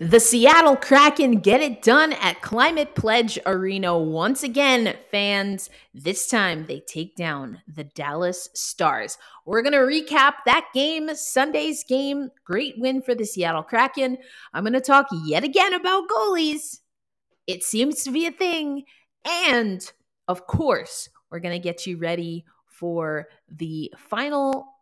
The Seattle Kraken get it done at Climate Pledge Arena once again, fans. This time they take down the Dallas Stars. We're going to recap that game, Sunday's game. Great win for the Seattle Kraken. I'm going to talk yet again about goalies. It seems to be a thing. And of course, we're going to get you ready for the final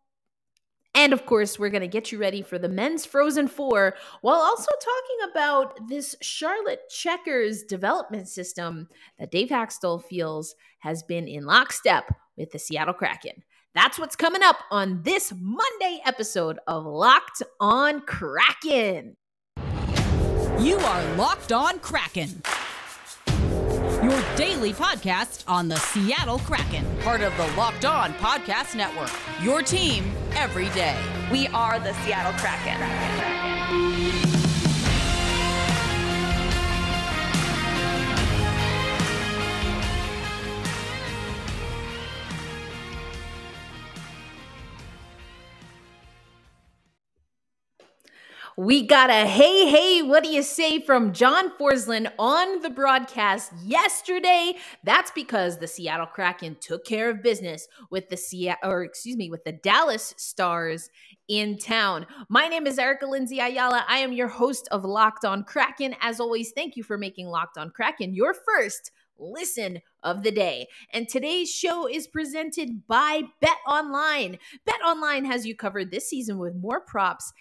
and of course, we're going to get you ready for the men's Frozen Four while also talking about this Charlotte Checkers development system that Dave Hakstol feels has been in lockstep with the Seattle Kraken. That's what's coming up on this Monday episode of Locked on Kraken. You are Locked on Kraken your daily podcast on the Seattle Kraken, part of the Locked On Podcast Network. Your team every day. We are the Seattle Kraken. Kraken. We got a hey, hey, what do you say from John Forslund on the broadcast yesterday. That's because the Seattle Kraken took care of business with the Seattle, or excuse me, with the Dallas Stars in town. My name is Erica Lindsay Ayala. I am your host of Locked On Kraken. As always, thank you for making Locked On Kraken your first listen of the day. And today's show is presented by Bet Online. Bet Online has you covered this season with more props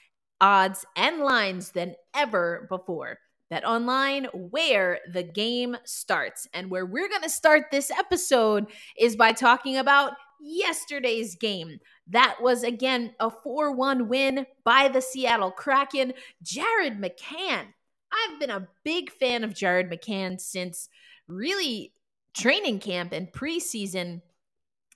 odds, and lines than ever before. Bet online where the game starts. And where we're going to start this episode is by talking about yesterday's game. That was again a 4 1 win by the Seattle Kraken. Jared McCann. I've been a big fan of Jared McCann since really training camp and preseason.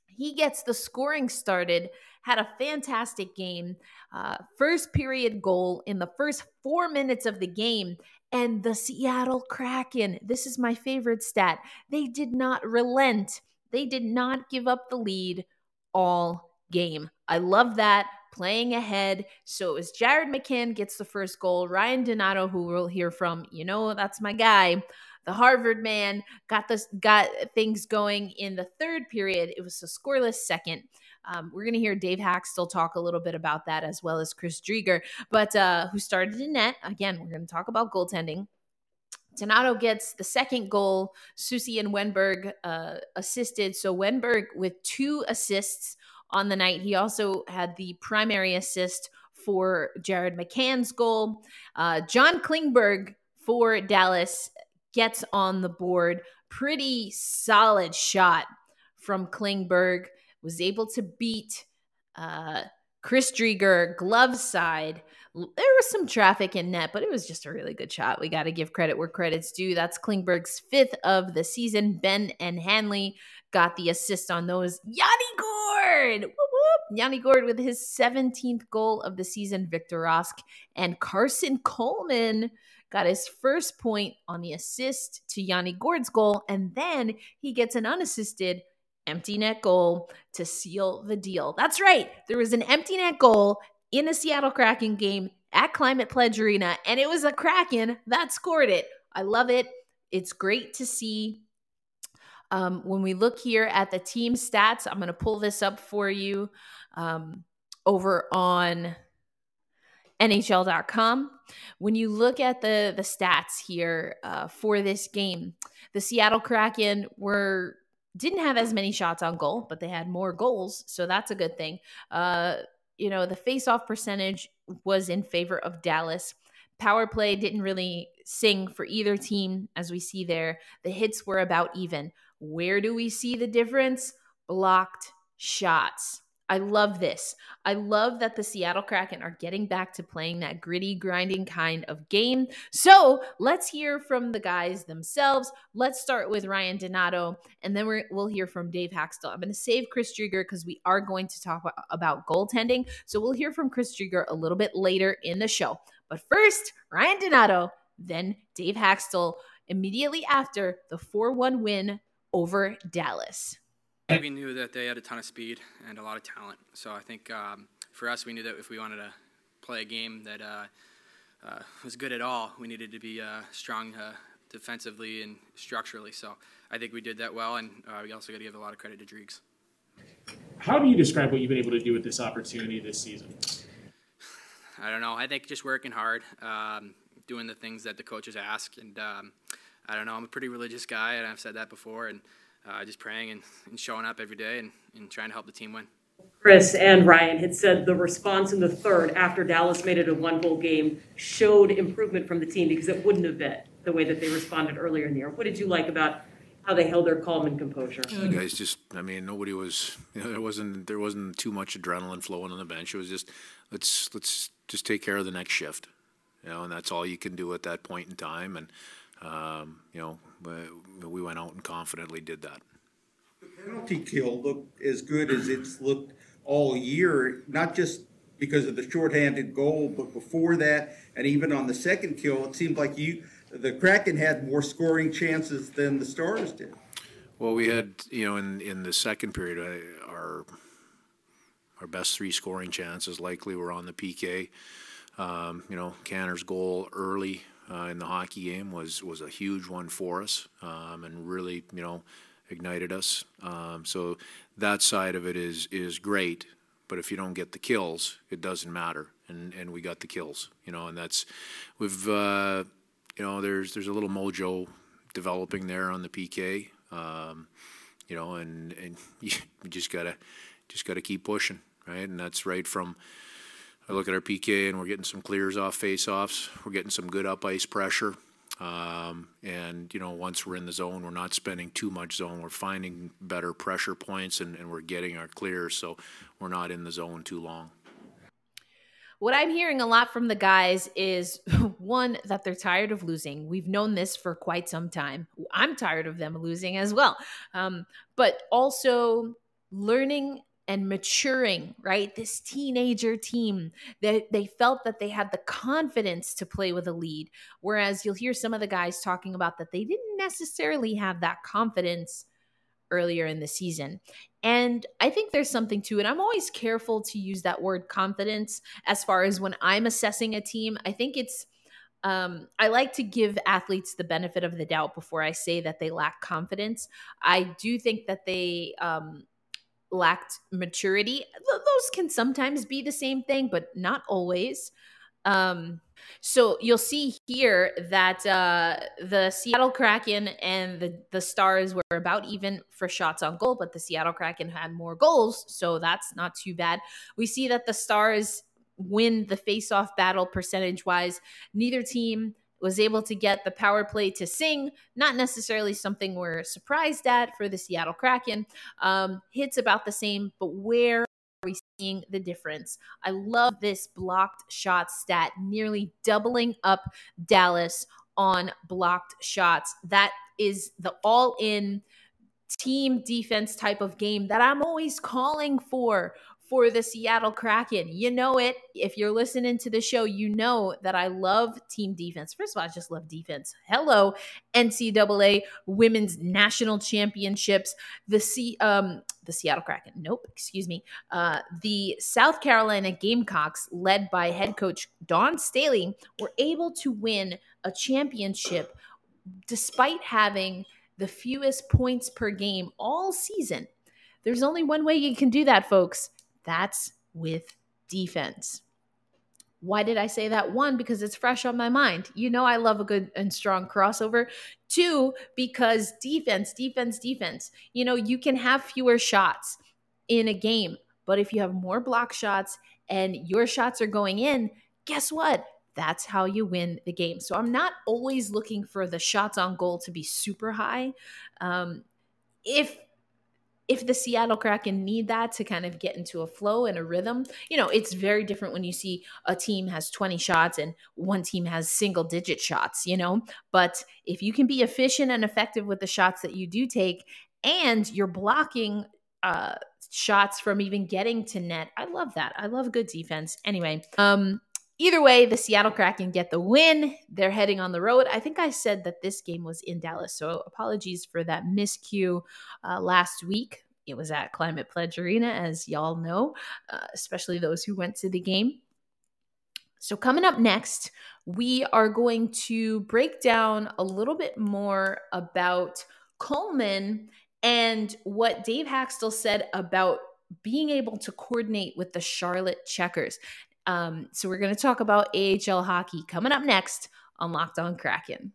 He gets the scoring started had a fantastic game. Uh, first period goal in the first four minutes of the game. And the Seattle Kraken, this is my favorite stat, they did not relent. They did not give up the lead all game. I love that playing ahead. So it was Jared McCann gets the first goal. Ryan Donato, who we'll hear from, you know, that's my guy. The Harvard man got this got things going in the third period. It was a scoreless second. Um, we're going to hear Dave Hakstol talk a little bit about that as well as Chris Driedger, but uh, who started in net. Again, we're going to talk about goaltending. Donato gets the second goal. Soucy and Wennberg uh, assisted. So Wennberg with two assists on the night. He also had the primary assist for Jared McCann's goal. Uh, John Klingberg for Dallas gets on the board. Pretty solid shot from Klingberg was able to beat uh, Chris Driedger glove side. There was some traffic in net, but it was just a really good shot. We got to give credit where credit's due. That's Klingberg's fifth of the season. Benn and Hanley got the assist on those. Yanni Gourde! Whoop, whoop. Yanni Gourde with his 17th goal of the season. Victor Rask and Karson Kuhlman got his first point on the assist to Yanni Gourde's goal, and then he gets an unassisted empty net goal to seal the deal. That's right. There was an empty net goal in a Seattle Kraken game at Climate Pledge Arena, and it was a Kraken that scored it. I love it. It's great to see. Um, when we look here at the team stats, I'm going to pull this up for you um, over on NHL.com. When you look at the the stats here uh, for this game, the Seattle Kraken were didn't have as many shots on goal, but they had more goals, so that's a good thing. Uh, you know, the face-off percentage was in favor of Dallas. Power play didn't really sing for either team, as we see there. The hits were about even. Where do we see the difference? Blocked shots. I love this. I love that the Seattle Kraken are getting back to playing that gritty, grinding kind of game. So let's hear from the guys themselves. Let's start with Ryan Donato, and then we will hear from Dave Hakstol. I'm going to save Chris Driedger because we are going to talk about goaltending. So we'll hear from Chris Driedger a little bit later in the show. But first, Ryan Donato, then Dave Hakstol immediately after the 4 1 win over Dallas. We knew that they had a ton of speed and a lot of talent. So I think um, for us, we knew that if we wanted to play a game that uh, uh, was good at all. We needed to be uh, strong uh, defensively and structurally. So I think we did that well, and uh, we also got to give a lot of credit to Dreeks. How do you describe what you've been able to do with this opportunity this season? I don't know. I think just working hard, um, doing the things that the coaches ask, and um, I don't know. I'm a pretty religious guy, and I've said that before, and uh, just praying and, and, showing up every day and, and trying to help the team win. Chris and Ryan had said the response in the third after Dallas made it a one goal game showed improvement from the team because it wouldn't have been the way that they responded earlier in the year. What did you like about how they held their calm and composure? Yeah, the guys just, I mean, nobody was, you know, there wasn't, there wasn't too much adrenaline flowing on the bench. It was just, let's, let's just take care of the next shift, you know, and that's all you can do at that point in time. And, um, you know, we went out and confidently did that. The penalty kill looked as good as it's looked all year, not just because of the shorthanded goal, but before that, and even on the second kill, it seemed like you, the Kraken had more scoring chances than the Stars did. Well, we had, you know, in in the second period, our our best three scoring chances likely were on the PK. Um, you know, Canner's goal early in the hockey game was was a huge one for us, um, and really, you know, ignited us. Um, so that side of it is is great. But if you don't get the kills, it doesn't matter. And and we got the kills, you know, and that's we've uh, you know there's there's a little mojo developing there on the PK, um, you know, and and you just gotta just gotta keep pushing, right? And that's right from I look at our PK and we're getting some clears off face-offs. We're getting some good up ice pressure. Um, and you know, once we're in the zone, we're not spending too much zone. We're finding better pressure points, and, and we're getting our clears, so we're not in the zone too long. What I'm hearing a lot from the guys is one that they're tired of losing. We've known this for quite some time. I'm tired of them losing as well, um, but also learning and maturing, right? This teenager team that they, they felt that they had the confidence to play with a lead. Whereas you'll hear some of the guys talking about that they didn't necessarily have that confidence earlier in the season. And I think there's something to it. I'm always careful to use that word confidence as far as when I'm assessing a team. I think it's um, I like to give athletes the benefit of the doubt before I say that they lack confidence. I do think that they um, lacked maturity. Those can sometimes be the same thing, but not always. Um, so you'll see here that uh, the Seattle Kraken and the the Stars were about even for shots on goal, but the Seattle Kraken had more goals, so that's not too bad. We see that the Stars win the face-off battle percentage wise. Neither team was able to get the power play to sing. Not necessarily something we're surprised at for the Seattle Kraken. Um, hits about the same, but where are we seeing the difference? I love this blocked shot stat, nearly doubling up Dallas on blocked shots. That is the all in team defense type of game that I'm always calling for for the Seattle Kraken. You know it. If you're listening to the show, you know that I love team defense. First of all, I just love defense. Hello, NCAA Women's National Championships. The C um the Seattle Kraken. Nope, excuse me. Uh, the South Carolina Gamecocks, led by head coach Dawn Staley, were able to win a championship despite having the fewest points per game all season. There's only one way you can do that, folks that's with defense. Why did I say that? One, because it's fresh on my mind. You know, I love a good and strong crossover. Two, because defense, defense, defense. You know, you can have fewer shots in a game, but if you have more block shots and your shots are going in, guess what? That's how you win the game. So I'm not always looking for the shots on goal to be super high. Um, if if the Seattle Kraken need that to kind of get into a flow and a rhythm, you know, it's very different when you see a team has 20 shots and one team has single digit shots, you know. But if you can be efficient and effective with the shots that you do take and you're blocking uh shots from even getting to net, I love that. I love good defense. Anyway, um Either way, the Seattle Kraken get the win. They're heading on the road. I think I said that this game was in Dallas, so apologies for that miscue uh, last week. It was at Climate Pledge Arena, as y'all know, uh, especially those who went to the game. So, coming up next, we are going to break down a little bit more about Kuhlman and what Dave Hakstol said about being able to coordinate with the Charlotte Checkers. Um, so, we're going to talk about AHL hockey coming up next on Locked On Kraken.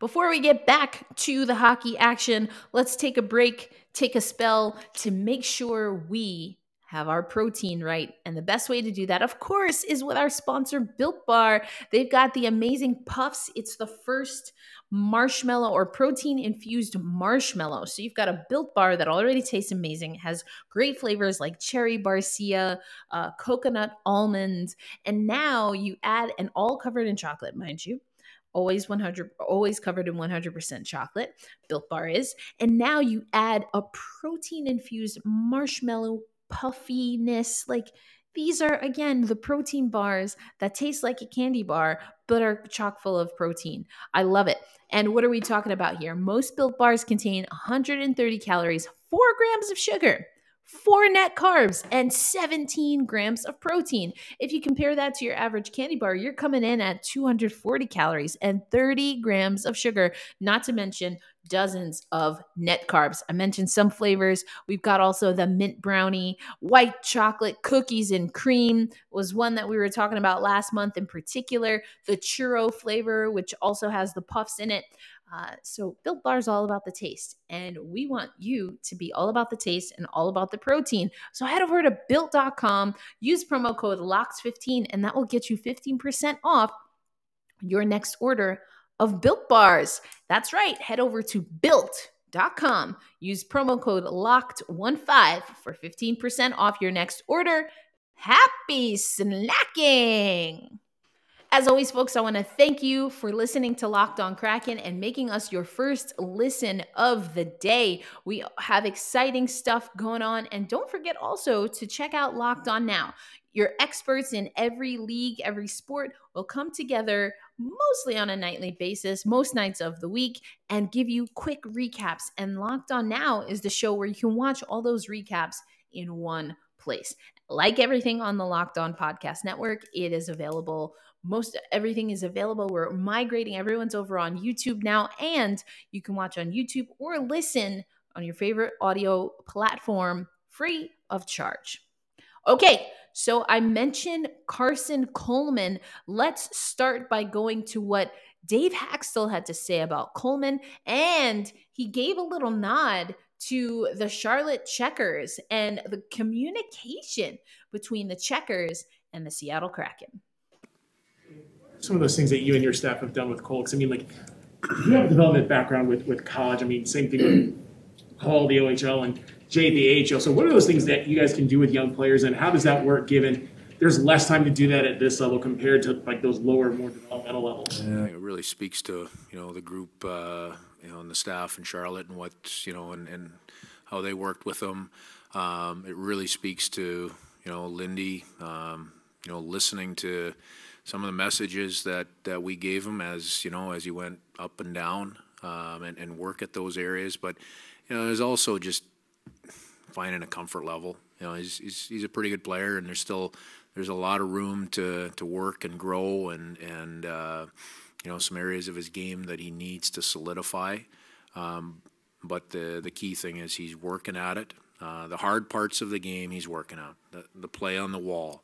Before we get back to the hockey action, let's take a break, take a spell to make sure we have our protein right. And the best way to do that, of course, is with our sponsor, Built Bar. They've got the amazing puffs. It's the first marshmallow or protein infused marshmallow. So you've got a Built Bar that already tastes amazing, has great flavors like cherry barcia, uh, coconut almonds, and now you add an all covered in chocolate, mind you always 100 always covered in 100% chocolate built bar is and now you add a protein infused marshmallow puffiness. Like these are, again, the protein bars that taste like a candy bar, but are chock full of protein. I love it. And what are we talking about here? Most built bars contain 130 calories, four grams of sugar four net carbs, and 17 grams of protein. If you compare that to your average candy bar, you're coming in at 240 calories and 30 grams of sugar, not to mention dozens of net carbs. I mentioned some flavors. We've got also the mint brownie, white chocolate cookies and cream was one that we were talking about last month in particular, the churro flavor which also has the puffs in it. Uh, so Built Bar is all about the taste, and we want you to be all about the taste and all about the protein. So head over to built.com, use promo code LOCKS15, and that will get you 15% off your next order of Built Bars. That's right. Head over to built.com, use promo code LOCKED15 for 15% off your next order. Happy snacking! As always, folks, I want to thank you for listening to Locked On Kraken and making us your first listen of the day. We have exciting stuff going on. And don't forget also to check out Locked On Now. Your experts in every league, every sport will come together mostly on a nightly basis, most nights of the week, and give you quick recaps. And Locked On Now is the show where you can watch all those recaps in one place. Like everything on the Locked On Podcast Network, it is available most everything is available. We're migrating. Everyone's over on YouTube now, and you can watch on YouTube or listen on your favorite audio platform free of charge. Okay, so I mentioned Karson Kuhlman. Let's start by going to what Dave Hakstol had to say about Kuhlman, and he gave a little nod to the Charlotte Checkers and the communication between the Checkers and the Seattle Kraken some of those things that you and your staff have done with Cole? I mean, like you have a development background with with college. I mean, same thing with Paul, the OHL, and The So, what are those things that you guys can do with young players, and how does that work? Given there's less time to do that at this level compared to like those lower, more developmental levels. Yeah, it really speaks to you know the group, uh, you know, and the staff in Charlotte, and what you know, and, and how they worked with them. Um, it really speaks to you know Lindy, um, you know, listening to some of the messages that, that we gave him as you know as he went up and down um, and, and work at those areas. But you know, there's also just finding a comfort level. You know, he's, he's he's a pretty good player, and there's still there's a lot of room to to work and grow, and and uh, you know some areas of his game that he needs to solidify. Um, but the the key thing is he's working at it. Uh, the hard parts of the game he's working on. The, the play on the wall,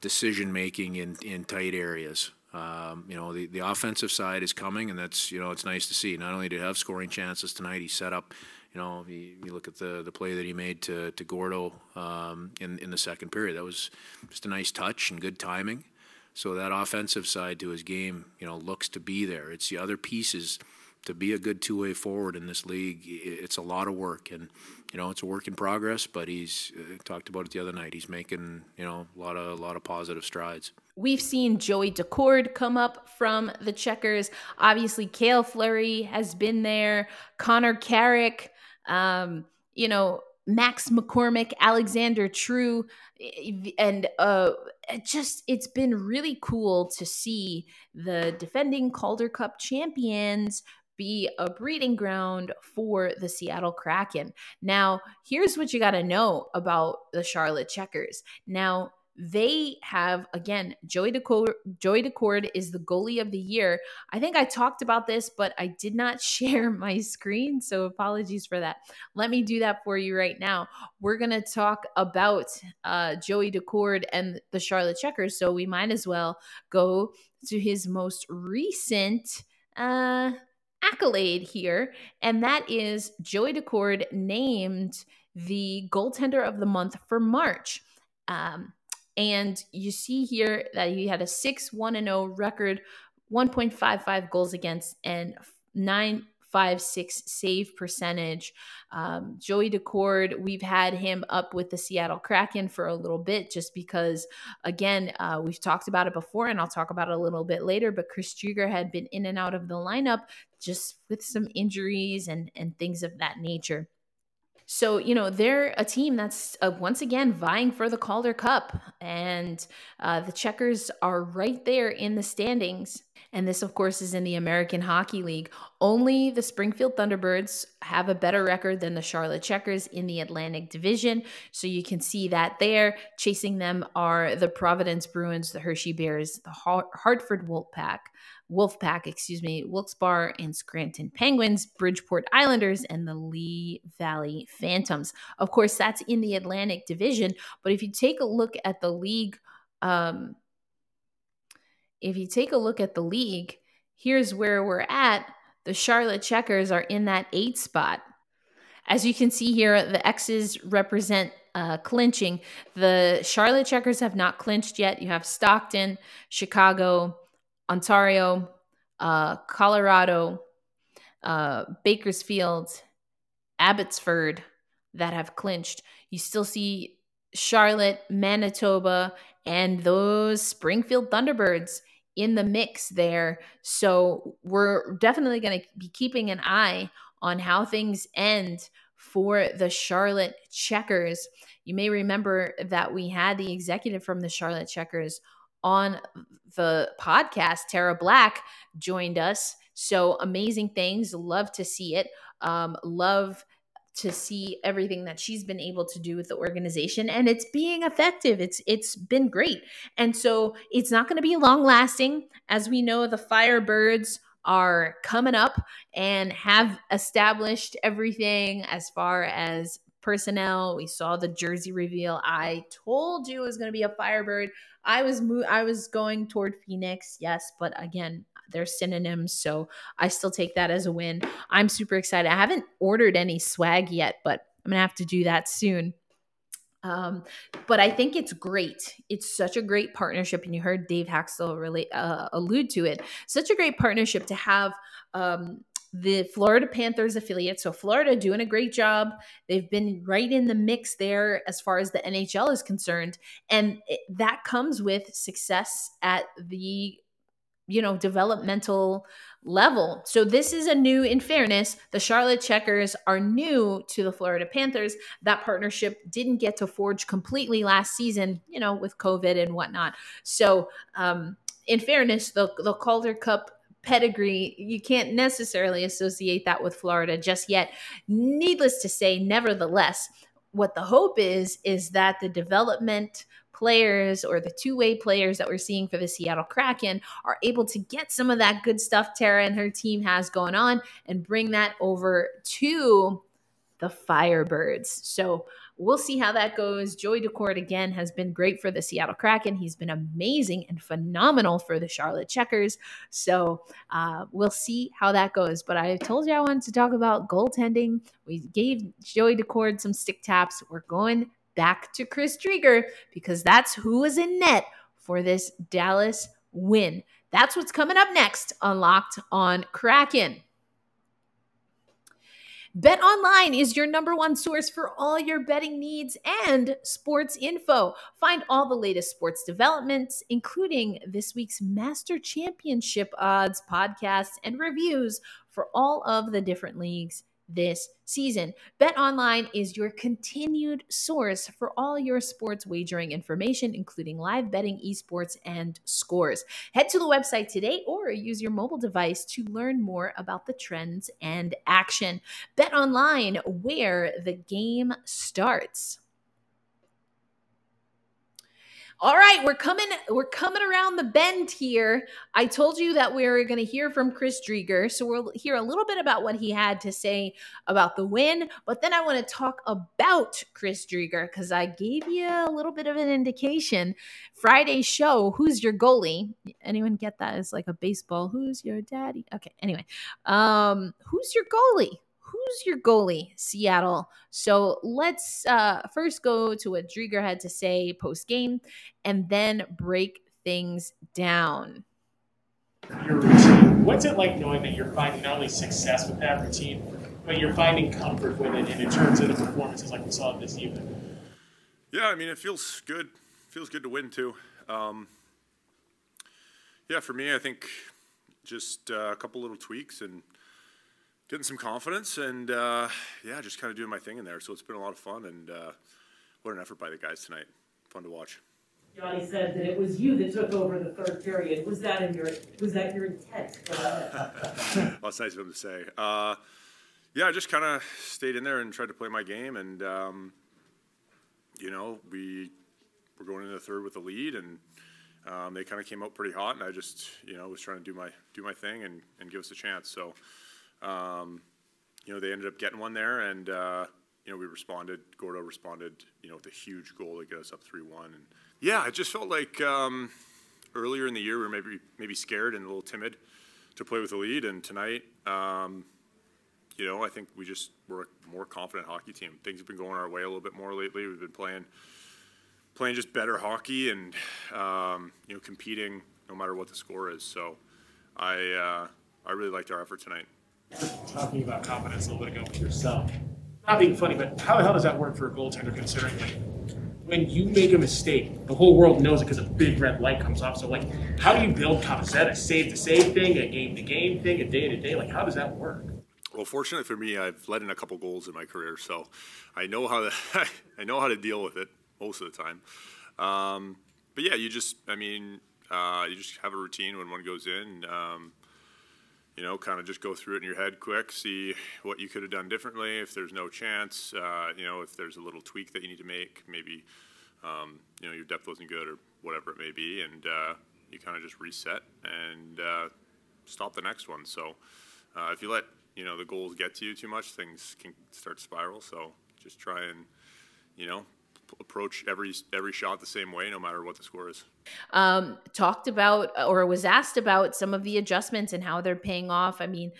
decision making in, in tight areas. Um, you know, the, the offensive side is coming, and that's, you know, it's nice to see. Not only did he have scoring chances tonight, he set up, you know, you, you look at the, the play that he made to, to Gordo um, in, in the second period. That was just a nice touch and good timing. So that offensive side to his game, you know, looks to be there. It's the other pieces to be a good two-way forward in this league. It's a lot of work, and you know, it's a work in progress, but he's uh, talked about it the other night. He's making, you know, a lot of a lot of positive strides. We've seen Joey Daccord come up from the checkers. Obviously, Cale Fleury has been there. Connor Carrick, um, you know, Max McCormick, Alexander True, and uh, just it's been really cool to see the defending Calder Cup champions be a breeding ground for the Seattle Kraken. Now, here's what you got to know about the Charlotte Checkers. Now, they have again Joey Daccord, Joey Daccord is the goalie of the year. I think I talked about this, but I did not share my screen, so apologies for that. Let me do that for you right now. We're gonna talk about uh, Joey Daccord and the Charlotte Checkers, so we might as well go to his most recent. Uh, accolade here, and that is Joey Daccord named the goaltender of the month for March. Um, and you see here that he had a 6 1 0 record, 1.55 goals against, and 956 save percentage. Um, Joey Daccord, we've had him up with the Seattle Kraken for a little bit just because, again, uh, we've talked about it before and I'll talk about it a little bit later. But Chris Driedger had been in and out of the lineup just with some injuries and, and things of that nature. So, you know, they're a team that's uh, once again vying for the Calder Cup, and uh, the Checkers are right there in the standings. And this, of course, is in the American Hockey League. Only the Springfield Thunderbirds have a better record than the Charlotte Checkers in the Atlantic Division. So you can see that there. Chasing them are the Providence Bruins, the Hershey Bears, the Hartford Wolfpack, Wolfpack, excuse me, Wilkes-Barre and Scranton Penguins, Bridgeport Islanders, and the Lehigh Valley Phantoms. Of course, that's in the Atlantic Division. But if you take a look at the league, um, if you take a look at the league, here's where we're at. The Charlotte Checkers are in that eight spot. As you can see here, the X's represent uh, clinching. The Charlotte Checkers have not clinched yet. You have Stockton, Chicago, Ontario, uh, Colorado, uh, Bakersfield, Abbotsford that have clinched. You still see Charlotte, Manitoba, and those Springfield Thunderbirds in the mix there. So we're definitely going to be keeping an eye on how things end for the Charlotte Checkers. You may remember that we had the executive from the Charlotte Checkers on the podcast. Tara Black joined us. So amazing things. Love to see it. Um, love to see everything that she's been able to do with the organization and it's being effective it's it's been great and so it's not going to be long lasting as we know the firebirds are coming up and have established everything as far as personnel we saw the jersey reveal i told you it was going to be a firebird I was mo- I was going toward Phoenix, yes, but again, they're synonyms, so I still take that as a win. I'm super excited. I haven't ordered any swag yet, but I'm gonna have to do that soon. Um, but I think it's great. It's such a great partnership, and you heard Dave Hakstol really uh, allude to it. Such a great partnership to have um, the Florida Panthers affiliate. So Florida doing a great job. They've been right in the mix there as far as the NHL is concerned, and it, that comes with success at the you know developmental level. So this is a new in fairness, the Charlotte Checkers are new to the Florida Panthers. That partnership didn't get to forge completely last season, you know, with COVID and whatnot. So um in fairness, the the Calder Cup pedigree, you can't necessarily associate that with Florida just yet. Needless to say, nevertheless, what the hope is, is that the development players or the two way players that we're seeing for the Seattle Kraken are able to get some of that good stuff Tara and her team has going on and bring that over to the Firebirds. So We'll see how that goes. Joey Daccord, again, has been great for the Seattle Kraken. He's been amazing and phenomenal for the Charlotte Checkers. So uh, we'll see how that goes. But I told you I wanted to talk about goaltending. We gave Joey Daccord some stick taps. We're going back to Chris Driedger because that's who was in net for this Dallas win. That's what's coming up next on Locked on Kraken. Bet Online is your number one source for all your betting needs and sports info. Find all the latest sports developments, including this week's Master Championship odds, podcasts, and reviews for all of the different leagues this season. Bet Online is your continued source for all your sports wagering information, including live betting, esports, and scores. Head to the website today or use your mobile device to learn more about the trends and action. Bet Online, where the game starts. All right, we're coming we're coming around the bend here. I told you that we are going to hear from Chris Driedger, so we'll hear a little bit about what he had to say about the win, but then I want to talk about Chris Driedger cuz I gave you a little bit of an indication. Friday show, who's your goalie? Anyone get that as like a baseball, who's your daddy? Okay, anyway. Um who's your goalie? Who's your goalie, Seattle? So let's uh, first go to what Driedger had to say post game and then break things down. Your routine. What's it like knowing that you're finding not only success with that routine, but you're finding comfort with it, and in terms of the performances like we saw this evening? Yeah, I mean, it feels good. feels good to win too. Um, yeah, for me, I think just uh, a couple little tweaks and getting some confidence and uh, yeah, just kind of doing my thing in there. So it's been a lot of fun and uh, what an effort by the guys tonight. Fun to watch. Johnny said that it was you that took over the third period. Was that in your was that your intent? well, that's nice of him to say. Uh, yeah, I just kind of stayed in there and tried to play my game, and um, you know we were going into the third with the lead, and um, they kind of came out pretty hot, and I just you know was trying to do my do my thing and, and give us a chance. So um, you know, they ended up getting one there, and uh, you know, we responded. Gordo responded, you know, with a huge goal to get us up three-one. And yeah, it just felt like um, earlier in the year we were maybe maybe scared and a little timid to play with the lead, and tonight, um, you know, I think we just were a more confident hockey team. Things have been going our way a little bit more lately. We've been playing playing just better hockey and um, you know competing no matter what the score is. So I uh, I really liked our effort tonight talking about confidence a little bit ago with yourself. Not being funny, but how the hell does that work for a goaltender considering like when you make a mistake, the whole world knows it because a big red light comes off. So like how do you build confidence? A save to save thing, a game to game thing, a day to day? Like how does that work? Well, fortunately for me, I've let in a couple goals in my career, so I know how to I know how to deal with it most of the time. Um, but yeah, you just I mean uh, you just have a routine when one goes in. Um, you know, kind of just go through it in your head quick, see what you could have done differently. If there's no chance, uh, you know, if there's a little tweak that you need to make, maybe, um, you know, your depth wasn't good or whatever it may be, and uh, you kind of just reset and uh, stop the next one. So uh, if you let you know the goals get to you too much, things can start to spiral. So just try and you know approach every every shot the same way, no matter what the score is. Um, talked about or was asked about some of the adjustments and how they're paying off. I mean,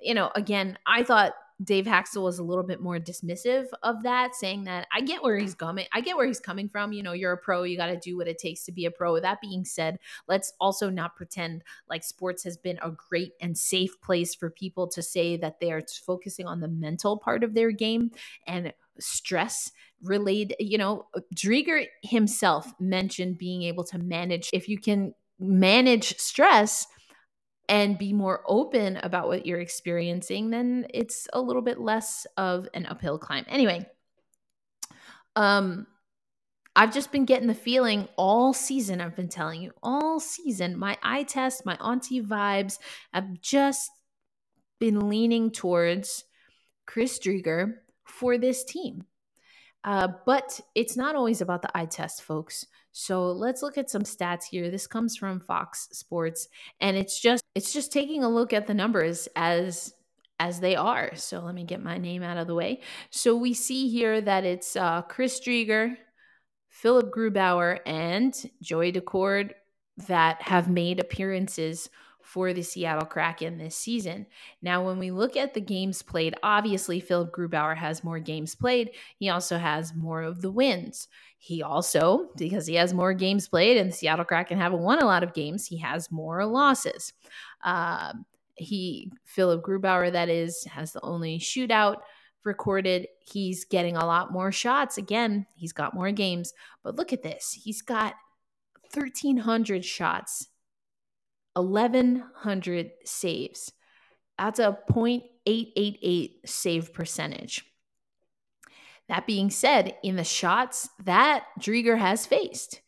you know, again, I thought Dave Hakstol was a little bit more dismissive of that, saying that I get where he's coming. I get where he's coming from. You know, you're a pro. You got to do what it takes to be a pro. That being said, let's also not pretend like sports has been a great and safe place for people to say that they are focusing on the mental part of their game and stress related you know Driedger himself mentioned being able to manage if you can manage stress and be more open about what you're experiencing then it's a little bit less of an uphill climb anyway um I've just been getting the feeling all season. I've been telling you all season. My eye test, my auntie vibes I've just been leaning towards Chris Driedger for this team. Uh, but it's not always about the eye test, folks. So let's look at some stats here. This comes from Fox Sports, and it's just it's just taking a look at the numbers as as they are. So let me get my name out of the way. So we see here that it's uh, Chris Driedger, Philipp Grubauer, and Joey Daccord that have made appearances for the Seattle Kraken this season. Now, when we look at the games played, obviously Philipp Grubauer has more games played. He also has more of the wins. He also, because he has more games played and the Seattle Kraken haven't won a lot of games, he has more losses. Uh, he, Philipp Grubauer, that is, has the only shootout recorded. He's getting a lot more shots. Again, he's got more games. But look at this. He's got 1,300 shots 1,100 saves. That's a 0.888 save percentage. That being said, in the shots that Driedger has faced,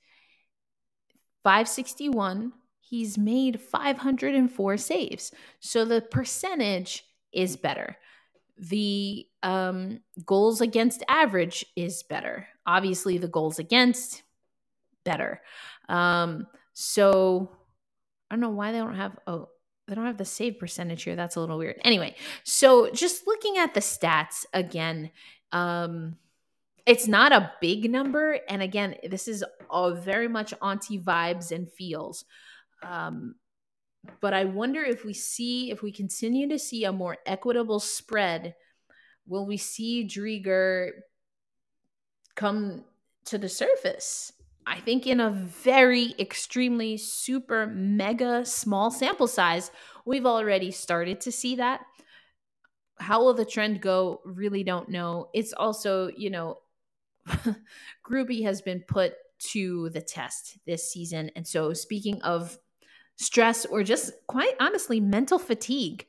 561, he's made 504 saves. So the percentage is better. The um, goals against average is better. Obviously, the goals against better. Um, so I don't know why they don't have oh they don't have the save percentage here. That's a little weird. Anyway, so just looking at the stats again, um, it's not a big number, and again, this is all very much auntie vibes and feels. Um, but I wonder if we see if we continue to see a more equitable spread, will we see Driedger come to the surface? I think in a very extremely super mega small sample size, we've already started to see that. How will the trend go? Really don't know. It's also, you know, Groovy has been put to the test this season. And so, speaking of stress or just quite honestly, mental fatigue,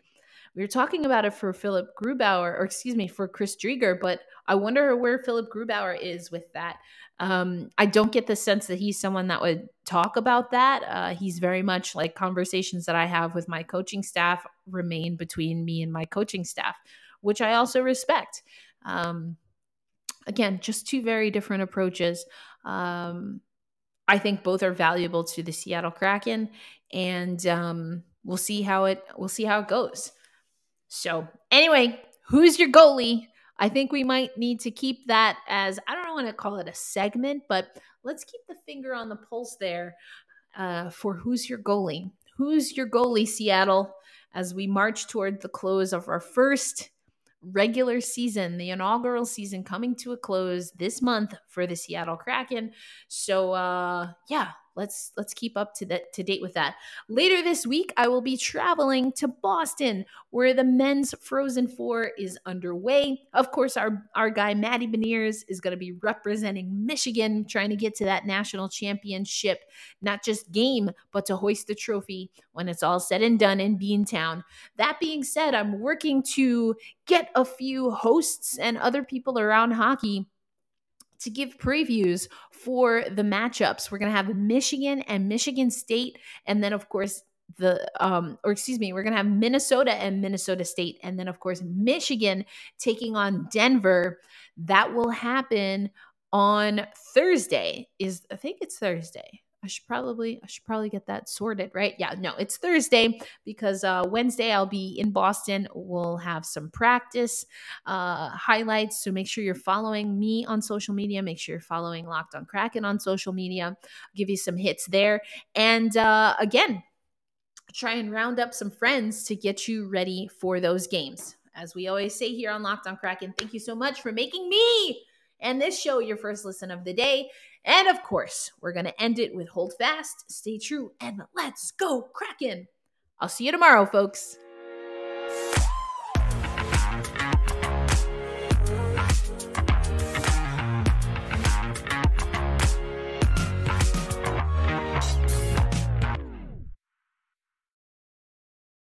we were talking about it for Philipp Grubauer, or excuse me, for Chris Driedger, but I wonder where Philipp Grubauer is with that. Um, I don't get the sense that he's someone that would talk about that. Uh, he's very much like conversations that I have with my coaching staff remain between me and my coaching staff, which I also respect. Um, again, just two very different approaches. Um, I think both are valuable to the Seattle Kraken, and um, we'll see how it we'll see how it goes. So anyway, who's your goalie? I think we might need to keep that as I don't want to call it a segment, but let's keep the finger on the pulse there uh, for who's your goalie. Who's your goalie, Seattle, as we march toward the close of our first regular season, the inaugural season coming to a close this month for the Seattle Kraken. So uh yeah, let's let's keep up to that to date with that. Later this week, I will be traveling to Boston, where the men's Frozen Four is underway. Of course, our our guy Matty Beniers is going to be representing Michigan, trying to get to that national championship, not just game, but to hoist the trophy when it's all said and done in Beantown. That being said, I'm working to get a few hosts and other people around hockey to give previews for the matchups. We're going to have Michigan and Michigan State, and then, of course, the um or excuse me we're going to have Minnesota and Minnesota State and then of course Michigan taking on Denver that will happen on Thursday is I think it's Thursday I should probably I should probably get that sorted, right? Yeah, no, it's Thursday because uh, Wednesday I'll be in Boston. We'll have some practice uh, highlights, so make sure you're following me on social media. Make sure you're following Locked On Kraken on social media. I'll give you some hits there, and uh, again, try and round up some friends to get you ready for those games. As we always say here on Locked On Kraken, thank you so much for making me and this show your first listen of the day. And of course, we're going to end it with hold fast, stay true, and let's go, Kraken. I'll see you tomorrow, folks.